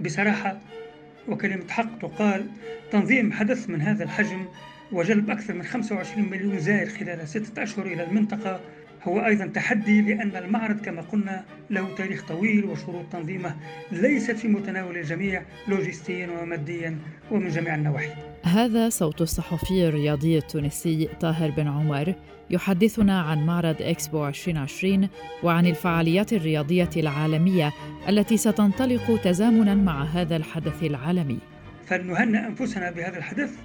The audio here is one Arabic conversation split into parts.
بصراحة وكلمة حق تقال. تنظيم حدث من هذا الحجم وجلب أكثر من 25 مليون زائر خلال ستة أشهر إلى المنطقة. هو أيضا تحدي لأن المعرض كما قلنا له تاريخ طويل وشروط تنظيمه ليست في متناول الجميع لوجستيا وماديا ومن جميع النواحي. هذا صوت الصحفي الرياضي التونسي طاهر بن عمر يحدثنا عن معرض إكسبو 2020 وعن الفعاليات الرياضية العالمية التي ستنطلق تزامنا مع هذا الحدث العالمي. فلنهنئ أنفسنا بهذا الحدث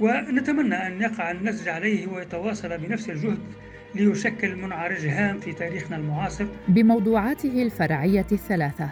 ونتمنى أن يقع النسج عليه ويتواصل بنفس الجهد ليشكل منعرج هام في تاريخنا المعاصر. بموضوعاته الفرعية الثلاثة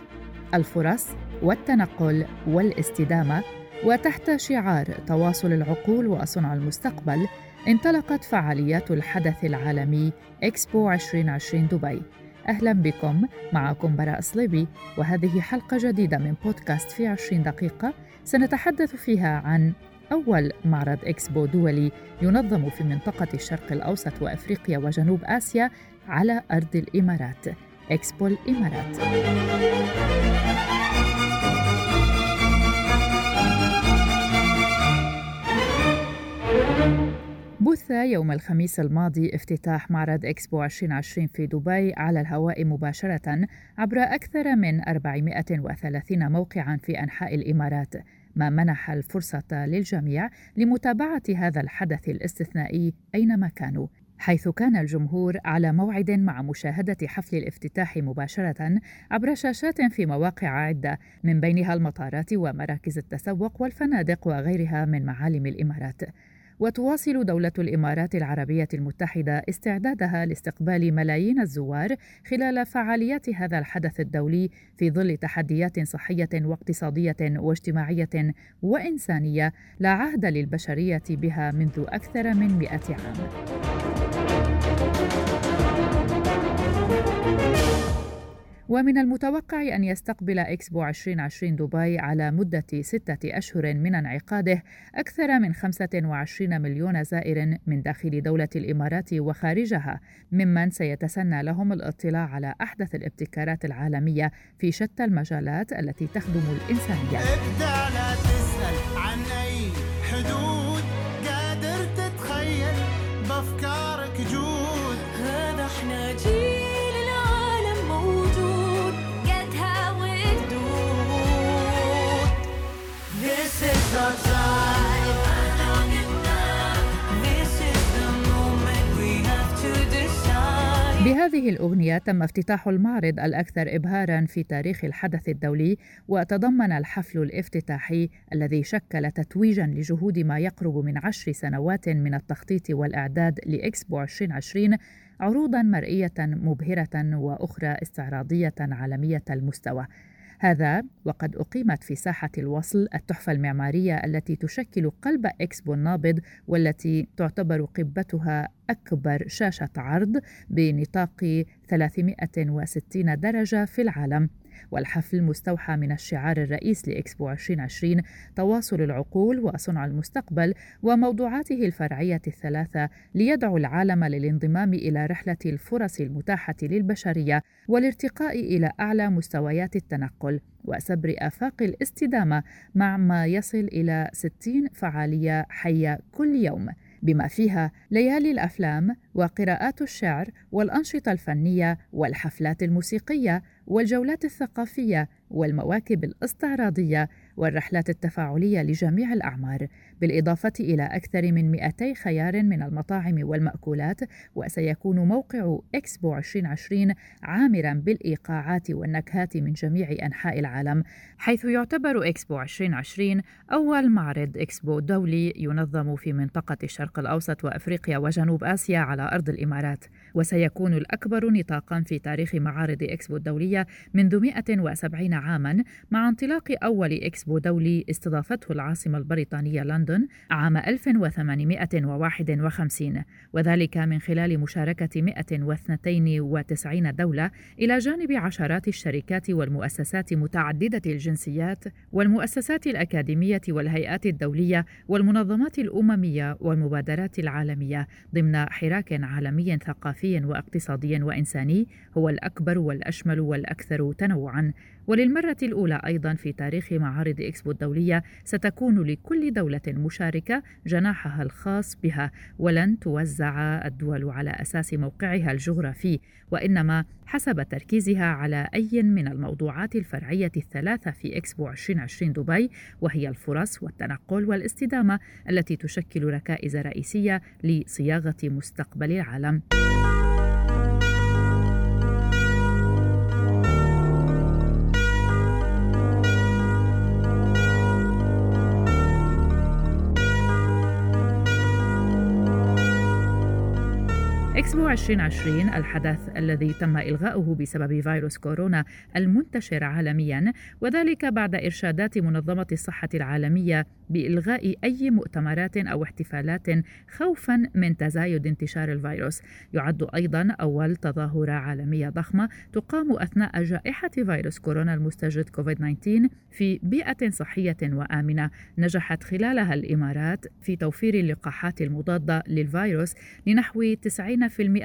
الفرص والتنقل والاستدامة وتحت شعار تواصل العقول وصنع المستقبل انطلقت فعاليات الحدث العالمي إكسبو 2020 دبي. أهلا بكم معكم براء صليبي وهذه حلقة جديدة من بودكاست في 20 دقيقة سنتحدث فيها عن أول معرض إكسبو دولي ينظم في منطقة الشرق الأوسط وأفريقيا وجنوب آسيا على أرض الإمارات إكسبو الإمارات. بث يوم الخميس الماضي افتتاح معرض إكسبو 2020 في دبي على الهواء مباشرة عبر أكثر من 430 موقعا في أنحاء الإمارات. ما منح الفرصة للجميع لمتابعة هذا الحدث الاستثنائي أينما كانوا حيث كان الجمهور على موعد مع مشاهدة حفل الافتتاح مباشرة عبر شاشات في مواقع عدة من بينها المطارات ومراكز التسوق والفنادق وغيرها من معالم الإمارات. وتواصل دولة الإمارات العربية المتحدة استعدادها لاستقبال ملايين الزوار خلال فعاليات هذا الحدث الدولي في ظل تحديات صحية واقتصادية واجتماعية وإنسانية لا عهد للبشرية بها منذ أكثر من مئة عام. ومن المتوقع أن يستقبل إكسبو 2020 دبي على مدة ستة أشهر من انعقاده أكثر من 25 مليون زائر من داخل دولة الإمارات وخارجها ممن سيتسنى لهم الاطلاع على أحدث الابتكارات العالمية في شتى المجالات التي تخدم الإنسانية. ابدأ لا تسأل عن أي حدود قادر تتخيل بأفكارك جود. هذا إحنا جيل بهذه الأغنية تم افتتاح المعرض الأكثر إبهارا في تاريخ الحدث الدولي وتضمن الحفل الافتتاحي الذي شكل تتويجا لجهود ما يقرب من عشر سنوات من التخطيط والإعداد لإكسبو 2020 عروضا مرئية مبهرة وأخرى استعراضية عالمية المستوى. هذا وقد أقيمت في ساحة الوصل التحفة المعمارية التي تشكل قلب إكسبو النابض والتي تعتبر قبتها أكبر شاشة عرض بنطاق 360 درجة في العالم. والحفل مستوحى من الشعار الرئيس لإكسبو 2020 تواصل العقول وصنع المستقبل وموضوعاته الفرعية الثلاثة ليدعو العالم للانضمام إلى رحلة الفرص المتاحة للبشرية والارتقاء إلى أعلى مستويات التنقل وسبر آفاق الاستدامة مع ما يصل إلى 60 فعالية حية كل يوم. بما فيها ليالي الأفلام وقراءات الشعر والأنشطة الفنية والحفلات الموسيقية والجولات الثقافية والمواكب الاستعراضية والرحلات التفاعلية لجميع الأعمار بالإضافة إلى أكثر من 200 خيار من المطاعم والمأكولات وسيكون موقع إكسبو 2020 عامرا بالإيقاعات والنكهات من جميع أنحاء العالم حيث يعتبر إكسبو 2020 أول معرض إكسبو دولي ينظم في منطقة الشرق الأوسط وأفريقيا وجنوب آسيا على أرض الإمارات. وسيكون الأكبر نطاقا في تاريخ معارض إكسبو الدولية منذ 170 عاما مع انطلاق أول إكسبو دولي استضافته العاصمة البريطانية لندن عام 1851 وذلك من خلال مشاركة 192 دولة إلى جانب عشرات الشركات والمؤسسات متعددة الجنسيات والمؤسسات الأكاديمية والهيئات الدولية والمنظمات الأممية والمبادرات العالمية ضمن حراك عالمي ثقافي واقتصادي وإنساني هو الأكبر والأشمل والأكثر تنوعا. وللمرة الأولى أيضا في تاريخ معارض إكسبو الدولية ستكون لكل دولة مشاركة جناحها الخاص بها ولن توزع الدول على أساس موقعها الجغرافي وإنما حسب تركيزها على أي من الموضوعات الفرعية الثلاثة في إكسبو 2020 دبي وهي الفرص والتنقل والاستدامة التي تشكل ركائز رئيسية لصياغة مستقبل العالم. إكسبو 2020 الحدث الذي تم إلغاؤه بسبب فيروس كورونا المنتشر عالميا وذلك بعد إرشادات منظمة الصحة العالمية بإلغاء أي مؤتمرات أو احتفالات خوفا من تزايد انتشار الفيروس. يعد أيضا أول تظاهرة عالمية ضخمة تقام أثناء جائحة فيروس كورونا المستجد كوفيد-19 في بيئة صحية وآمنة. نجحت خلالها الإمارات في توفير اللقاحات المضادة للفيروس لنحو 90%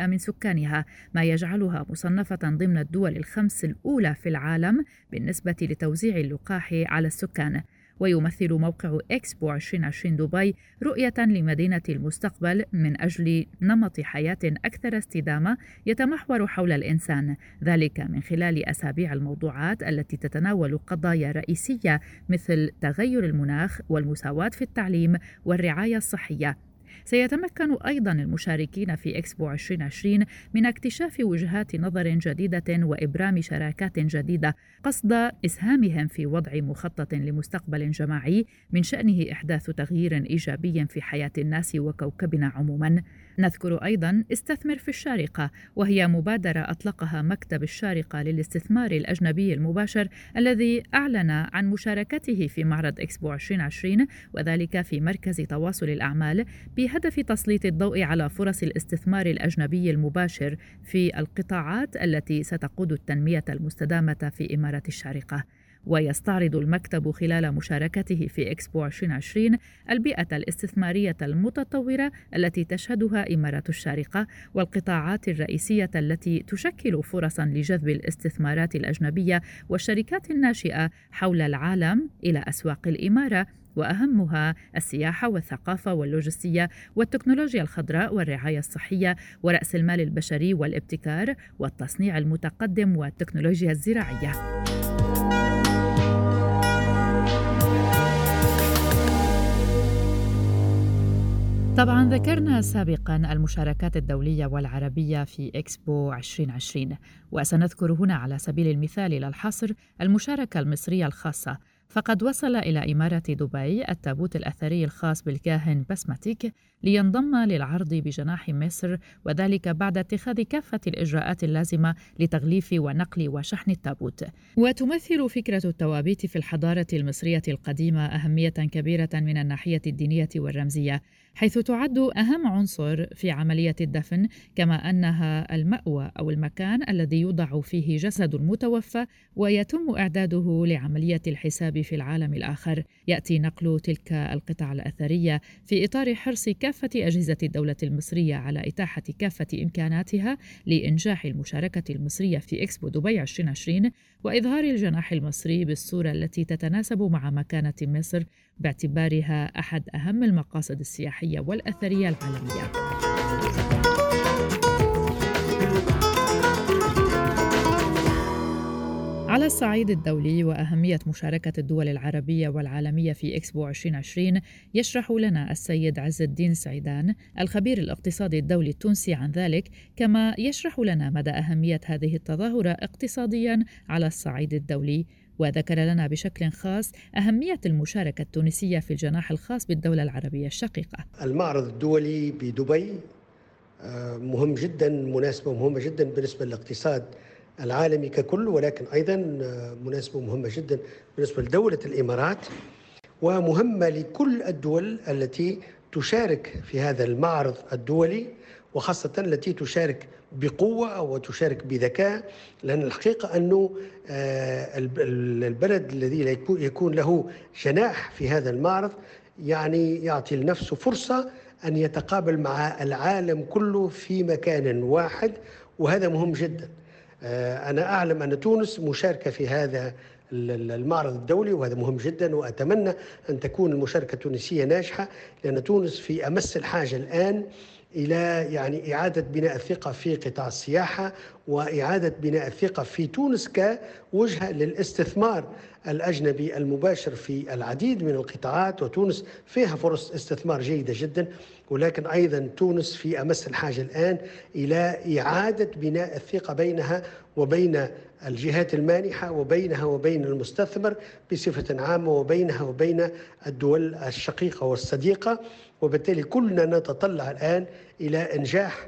من سكانها ما يجعلها مصنفة ضمن الدول الخمس الأولى في العالم بالنسبة لتوزيع اللقاح على السكان. ويمثل موقع إكسبو 2020 دبي رؤية لمدينة المستقبل من أجل نمط حياة أكثر استدامة يتمحور حول الإنسان. ذلك من خلال أسابيع الموضوعات التي تتناول قضايا رئيسية مثل تغير المناخ والمساواة في التعليم والرعاية الصحية. سيتمكن أيضا المشاركين في إكسبو 2020 من اكتشاف وجهات نظر جديدة وإبرام شراكات جديدة قصد إسهامهم في وضع مخطط لمستقبل جماعي من شأنه إحداث تغيير إيجابي في حياة الناس وكوكبنا عموما. نذكر أيضا استثمر في الشارقة وهي مبادرة أطلقها مكتب الشارقة للاستثمار الأجنبي المباشر الذي أعلن عن مشاركته في معرض إكسبو 2020 وذلك في مركز تواصل الأعمال بهدف تسليط الضوء على فرص الاستثمار الأجنبي المباشر في القطاعات التي ستقود التنمية المستدامة في إمارة الشارقة. ويستعرض المكتب خلال مشاركته في إكسبو 2020 البيئة الاستثمارية المتطورة التي تشهدها إمارة الشارقة والقطاعات الرئيسية التي تشكل فرصا لجذب الاستثمارات الأجنبية والشركات الناشئة حول العالم إلى أسواق الإمارة وأهمها السياحة والثقافة واللوجستية والتكنولوجيا الخضراء والرعاية الصحية ورأس المال البشري والابتكار والتصنيع المتقدم والتكنولوجيا الزراعية. طبعا ذكرنا سابقا المشاركات الدولية والعربية في إكسبو 2020 وسنذكر هنا على سبيل المثال للحصر المشاركة المصرية الخاصة فقد وصل إلى إمارة دبي التابوت الأثري الخاص بالكاهن بسمتيك لينضم للعرض بجناح مصر وذلك بعد اتخاذ كافة الإجراءات اللازمة لتغليف ونقل وشحن التابوت. وتمثل فكرة التوابيت في الحضارة المصرية القديمة أهمية كبيرة من الناحية الدينية والرمزية، حيث تعد أهم عنصر في عملية الدفن كما أنها المأوى أو المكان الذي يوضع فيه جسد المتوفى ويتم إعداده لعملية الحساب في العالم الآخر. يأتي نقل تلك القطع الأثرية في إطار حرص كافة أجهزة الدولة المصرية على إتاحة كافة إمكاناتها لإنجاح المشاركة المصرية في إكسبو دبي 2020 وإظهار الجناح المصري بالصورة التي تتناسب مع مكانة مصر باعتبارها أحد أهم المقاصد السياحية والأثرية العالمية. على الصعيد الدولي وأهمية مشاركة الدول العربية والعالمية في إكسبو 2020 يشرح لنا السيد عز الدين سعيدان الخبير الاقتصادي الدولي التونسي عن ذلك كما يشرح لنا مدى أهمية هذه التظاهرة اقتصاديا على الصعيد الدولي. وذكر لنا بشكل خاص أهمية المشاركة التونسية في الجناح الخاص بالدولة العربية الشقيقة. المعرض الدولي بدبي آه، مهم جدا مناسبة مهمة جدا بالنسبة للاقتصاد العالمي ككل ولكن أيضا مناسبة مهمة جدا بالنسبة لدولة الإمارات ومهمة لكل الدول التي تشارك في هذا المعرض الدولي وخاصة التي تشارك بقوة أو تشارك بذكاء لأن الحقيقة أنه آه، البلد الذي يكون له جناح في هذا المعرض يعني يعطي لنفسه فرصة أن يتقابل مع العالم كله في مكان واحد وهذا مهم جدا. آه، أنا أعلم أن تونس مشاركة في هذا المعرض الدولي وهذا مهم جدا وأتمنى أن تكون المشاركة التونسية ناجحة لأن تونس في أمس الحاجة الآن إلى يعني إعادة بناء الثقة في قطاع السياحة وإعادة بناء الثقه في تونس كوجهة للاستثمار الأجنبي المباشر في العديد من القطاعات وتونس فيها فرص استثمار جيدة جدا. ولكن أيضا تونس في أمس الحاجة الآن إلى إعادة بناء الثقة بينها وبين الجهات المانحة وبينها وبين المستثمر بصفة عامة وبينها وبين الدول الشقيقة والصديقة. وبالتالي كلنا نتطلع الآن إلى إنجاح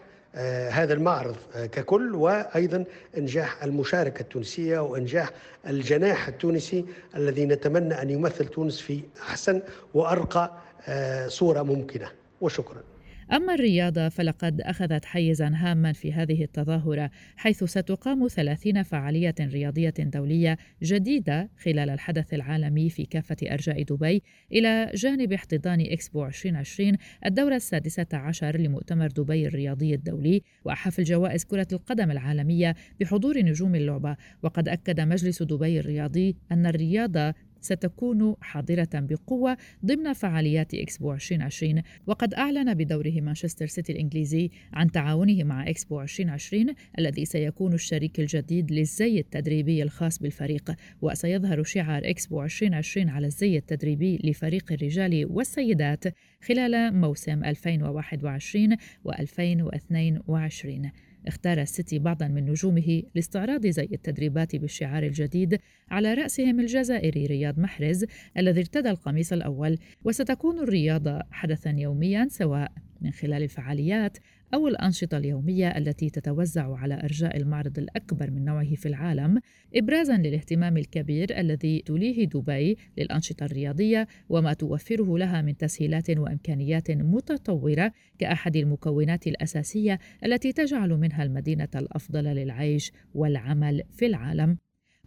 هذا المعرض آه، ككل وأيضا إنجاح المشاركة التونسية وانجاح الجناح التونسي الذي نتمنى أن يمثل تونس في أحسن وأرقى آه، صورة ممكنة. وشكرا. أما الرياضة فلقد أخذت حيزا هاما في هذه التظاهرة حيث ستقام 30 فعالية رياضية دولية جديدة خلال الحدث العالمي في كافة أرجاء دبي إلى جانب احتضان إكسبو 2020 الدورة السادسة عشر لمؤتمر دبي الرياضي الدولي وحفل جوائز كرة القدم العالمية بحضور نجوم اللعبة. وقد أكد مجلس دبي الرياضي أن الرياضة ستكون حاضرة بقوة ضمن فعاليات إكسبو 2020 وقد أعلن بدوره مانشستر سيتي الإنجليزي عن تعاونه مع إكسبو 2020 الذي سيكون الشريك الجديد للزي التدريبي الخاص بالفريق. وسيظهر شعار إكسبو 2020 على الزي التدريبي لفريق الرجال والسيدات خلال موسم 2021 و2022 اختار السيتي بعضا من نجومه لاستعراض زي التدريبات بالشعار الجديد على رأسهم الجزائري رياض محرز الذي ارتدى القميص الأول وستكون الرياضة حدثا يوميا سواء من خلال الفعاليات أو الأنشطة اليومية التي تتوزع على أرجاء المعرض الأكبر من نوعه في العالم إبرازا للاهتمام الكبير الذي توليه دبي للأنشطة الرياضية وما توفره لها من تسهيلات وإمكانيات متطورة كأحد المكونات الأساسية التي تجعل منها المدينة الأفضل للعيش والعمل في العالم.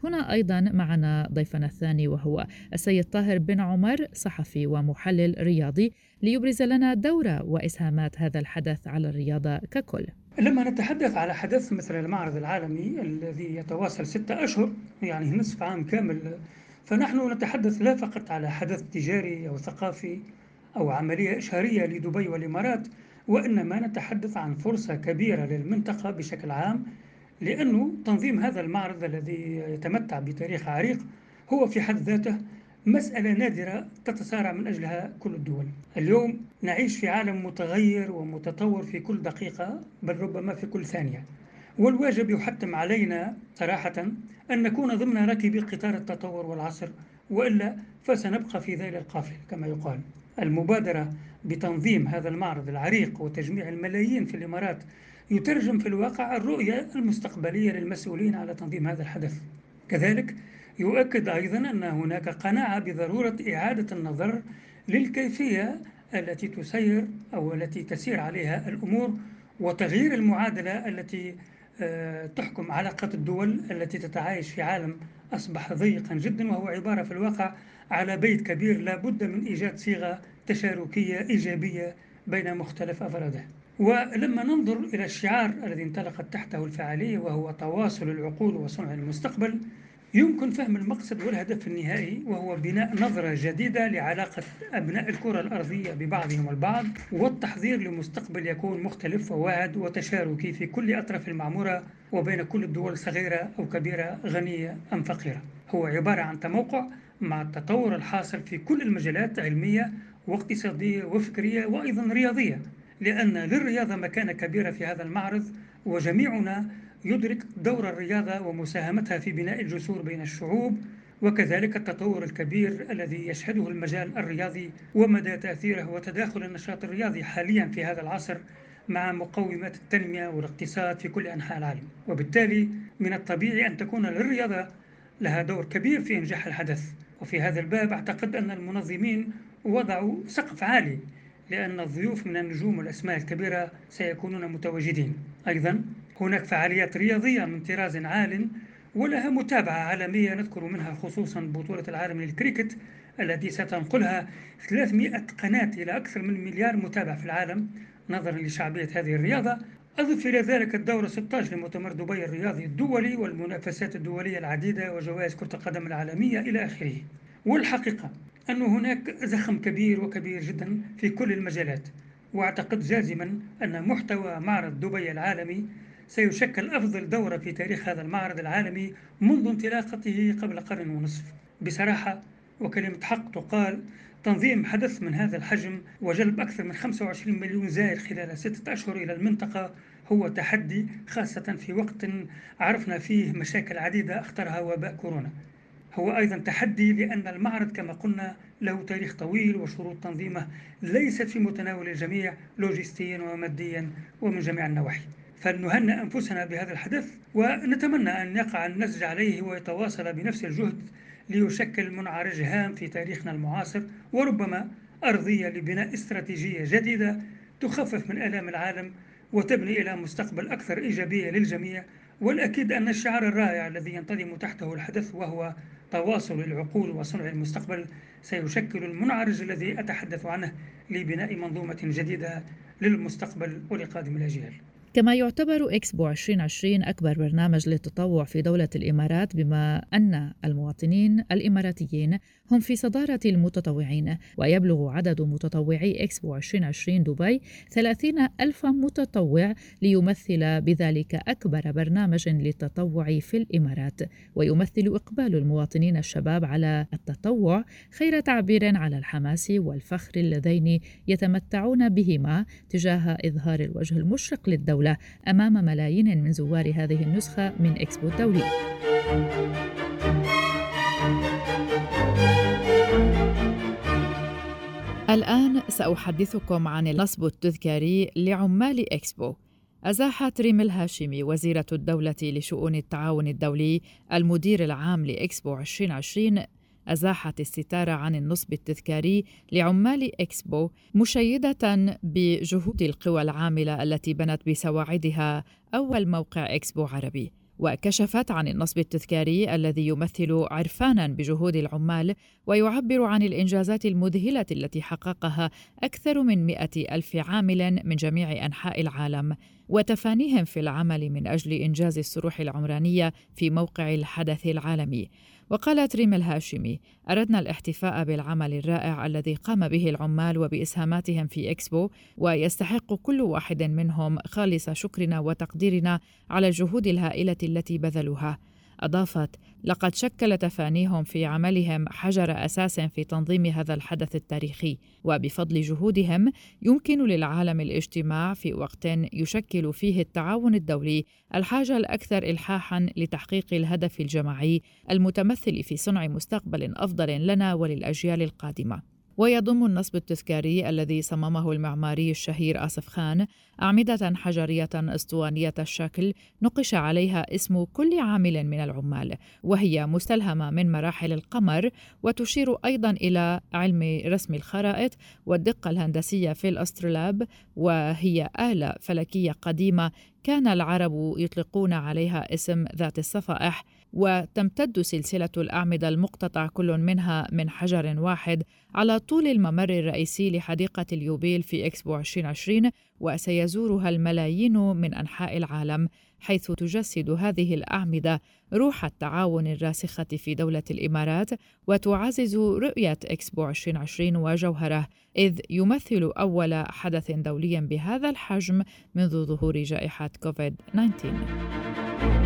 هنا أيضا معنا ضيفنا الثاني وهو السيد طاهر بن عمر صحفي ومحلل رياضي ليبرز لنا دور وإسهامات هذا الحدث على الرياضة ككل. لما نتحدث على حدث مثل المعرض العالمي الذي يتواصل ستة أشهر يعني نصف عام كامل فنحن نتحدث لا فقط على حدث تجاري أو ثقافي أو عملية إشهارية لدبي والإمارات وإنما نتحدث عن فرصة كبيرة للمنطقة بشكل عام لأنه تنظيم هذا المعرض الذي يتمتع بتاريخ عريق هو في حد ذاته مسألة نادرة تتصارع من أجلها كل الدول. اليوم نعيش في عالم متغير ومتطور في كل دقيقة بل ربما في كل ثانية. والواجب يحتم علينا صراحة أن نكون ضمن راكبي قطار التطور والعصر وإلا فسنبقى في ذيل القافلة كما يقال. المبادرة بتنظيم هذا المعرض العريق وتجميع الملايين في الإمارات يترجم في الواقع الرؤية المستقبلية للمسؤولين على تنظيم هذا الحدث. كذلك يؤكد أيضا أن هناك قناعة بضرورة إعادة النظر للكيفية التي تسير أو التي تسير عليها الأمور وتغيير المعادلة التي آه، تحكم علاقة الدول التي تتعايش في عالم أصبح ضيقا جدا وهو عبارة في الواقع على بيت كبير لا بد من إيجاد صيغة تشاركية إيجابية بين مختلف أفراده. ولما ننظر إلى الشعار الذي انطلقت تحته الفعالية وهو تواصل العقول وصنع المستقبل يمكن فهم المقصد والهدف النهائي وهو بناء نظرة جديدة لعلاقة أبناء الكرة الأرضية ببعضهم البعض والتحضير لمستقبل يكون مختلف وواعد وتشاركي في كل أطراف المعمورة وبين كل الدول صغيرة أو كبيرة غنية أم فقيرة. هو عبارة عن تموقع مع التطور الحاصل في كل المجالات علمية واقتصادية وفكرية وأيضا رياضية. لأن للرياضة مكانة كبيرة في هذا المعرض وجميعنا يدرك دور الرياضة ومساهمتها في بناء الجسور بين الشعوب وكذلك التطور الكبير الذي يشهده المجال الرياضي ومدى تأثيره وتداخل النشاط الرياضي حاليا في هذا العصر مع مقومات التنمية والاقتصاد في كل أنحاء العالم. وبالتالي من الطبيعي أن تكون للرياضة لها دور كبير في إنجاح الحدث. وفي هذا الباب أعتقد أن المنظمين وضعوا سقف عالي لأن الضيوف من النجوم والأسماء الكبيرة سيكونون متواجدين. أيضا هناك فعاليات رياضية من طراز عال ولها متابعة عالمية نذكر منها خصوصا بطولة العالم للكريكت التي ستنقلها 300 قناة إلى أكثر من مليار متابع في العالم. نظرا لشعبية هذه الرياضة أضف إلى ذلك الدورة 16 لمؤتمر دبي الرياضي الدولي والمنافسات الدولية العديدة وجوائز كرة القدم العالمية إلى آخره. والحقيقة أن هناك زخم كبير وكبير جدا في كل المجالات وأعتقد جازما أن محتوى معرض دبي العالمي سيشكل أفضل دورة في تاريخ هذا المعرض العالمي منذ انطلاقته قبل قرن ونصف. بصراحة وكلمة حق تقال تنظيم حدث من هذا الحجم وجلب أكثر من 25 مليون زائر خلال ستة أشهر إلى المنطقة هو تحدي خاصة في وقت عرفنا فيه مشاكل عديدة أخطرها وباء كورونا. هو أيضا تحدي لأن المعرض كما قلنا له تاريخ طويل وشروط تنظيمة ليست في متناول الجميع لوجستيا وماديا ومن جميع النواحي. فلنهنئ أنفسنا بهذا الحدث ونتمنى أن يقع النسج عليه ويتواصل بنفس الجهد ليشكل منعرج هام في تاريخنا المعاصر وربما أرضية لبناء استراتيجية جديدة تخفف من آلام العالم وتبني إلى مستقبل أكثر إيجابية للجميع. والأكيد أن الشعار الرائع الذي ينتظم تحته الحدث وهو تواصل العقول وصنع المستقبل سيشكل المنعرج الذي أتحدث عنه لبناء منظومة جديدة للمستقبل ولقادم الأجيال. كما يعتبر إكسبو 2020 أكبر برنامج للتطوع في دولة الإمارات بما أن المواطنين الإماراتيين هم في صدارة المتطوعين ويبلغ عدد متطوعي إكسبو 2020 دبي 30 ألف متطوع ليمثل بذلك أكبر برنامج للتطوع في الإمارات ويمثل إقبال المواطنين الشباب على التطوع خير تعبير على الحماس والفخر اللذين يتمتعون بهما تجاه إظهار الوجه المشرق للدولة. أمام ملايين من زوار هذه النسخة من إكسبو الدولي. الآن سأحدثكم عن النصب التذكاري لعمال إكسبو أزاحت ريم الهاشمي وزيرة الدولة لشؤون التعاون الدولي المدير العام لإكسبو 2020 أزاحت الستار عن النصب التذكاري لعمال إكسبو مشيدة بجهود القوى العاملة التي بنت بسواعدها أول موقع إكسبو عربي. وكشفت عن النصب التذكاري الذي يمثل عرفانا بجهود العمال ويعبر عن الإنجازات المذهلة التي حققها أكثر من مئة ألف عامل من جميع أنحاء العالم. وتفانيهم في العمل من أجل إنجاز الصروح العمرانية في موقع الحدث العالمي. وقالت ريم الهاشمي أردنا الاحتفاء بالعمل الرائع الذي قام به العمال وبإسهاماتهم في إكسبو ويستحق كل واحد منهم خالص شكرنا وتقديرنا على الجهود الهائلة التي بذلوها. أضافت: لقد شكل تفانيهم في عملهم حجر أساس في تنظيم هذا الحدث التاريخي، وبفضل جهودهم يمكن للعالم الاجتماع في وقت يشكل فيه التعاون الدولي الحاجة الأكثر إلحاحًا لتحقيق الهدف الجماعي المتمثل في صنع مستقبل أفضل لنا وللأجيال القادمة. ويضم النصب التذكاري الذي صممه المعماري الشهير آسف خان أعمدة حجرية أسطوانية الشكل نقش عليها اسم كل عامل من العمال وهي مستلهمة من مراحل القمر وتشير أيضا إلى علم رسم الخرائط والدقة الهندسية في الأسترلاب وهي آلة فلكية قديمة كان العرب يطلقون عليها اسم ذات الصفائح وتمتد سلسلة الأعمدة المقتطع كل منها من حجر واحد على طول الممر الرئيسي لحديقة اليوبيل في إكسبو 2020 وسيزورها الملايين من أنحاء العالم. حيث تجسد هذه الأعمدة روح التعاون الراسخة في دولة الإمارات وتعزز رؤية إكسبو 2020 وجوهره إذ يمثل أول حدث دولي بهذا الحجم منذ ظهور جائحة كوفيد 19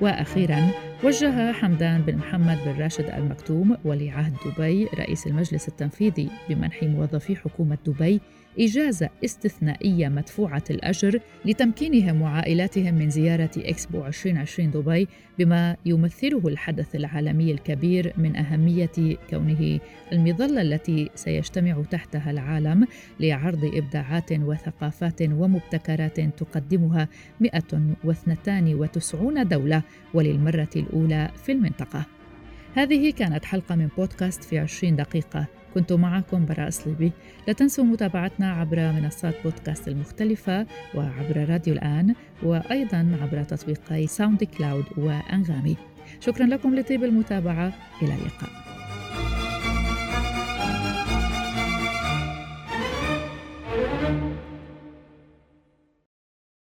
وأخيرا وجه حمدان بن محمد بن راشد المكتوم ولي عهد دبي رئيس المجلس التنفيذي بمنح موظفي حكومة دبي إجازة استثنائية مدفوعة الأجر لتمكينهم وعائلاتهم من زيارة إكسبو 2020 دبي بما يمثله الحدث العالمي الكبير من أهمية كونه المظلة التي سيجتمع تحتها العالم لعرض إبداعات وثقافات ومبتكرات تقدمها 192 دولة وللمرة الأولى في المنطقة. هذه كانت حلقة من بودكاست في 20 دقيقة. كنت معكم براء صليبي لا تنسوا متابعتنا عبر منصات بودكاست المختلفة وعبر راديو الآن وأيضا عبر تطبيقي ساوند كلاود وأنغامي. شكرا لكم لطيب المتابعة. إلى اللقاء.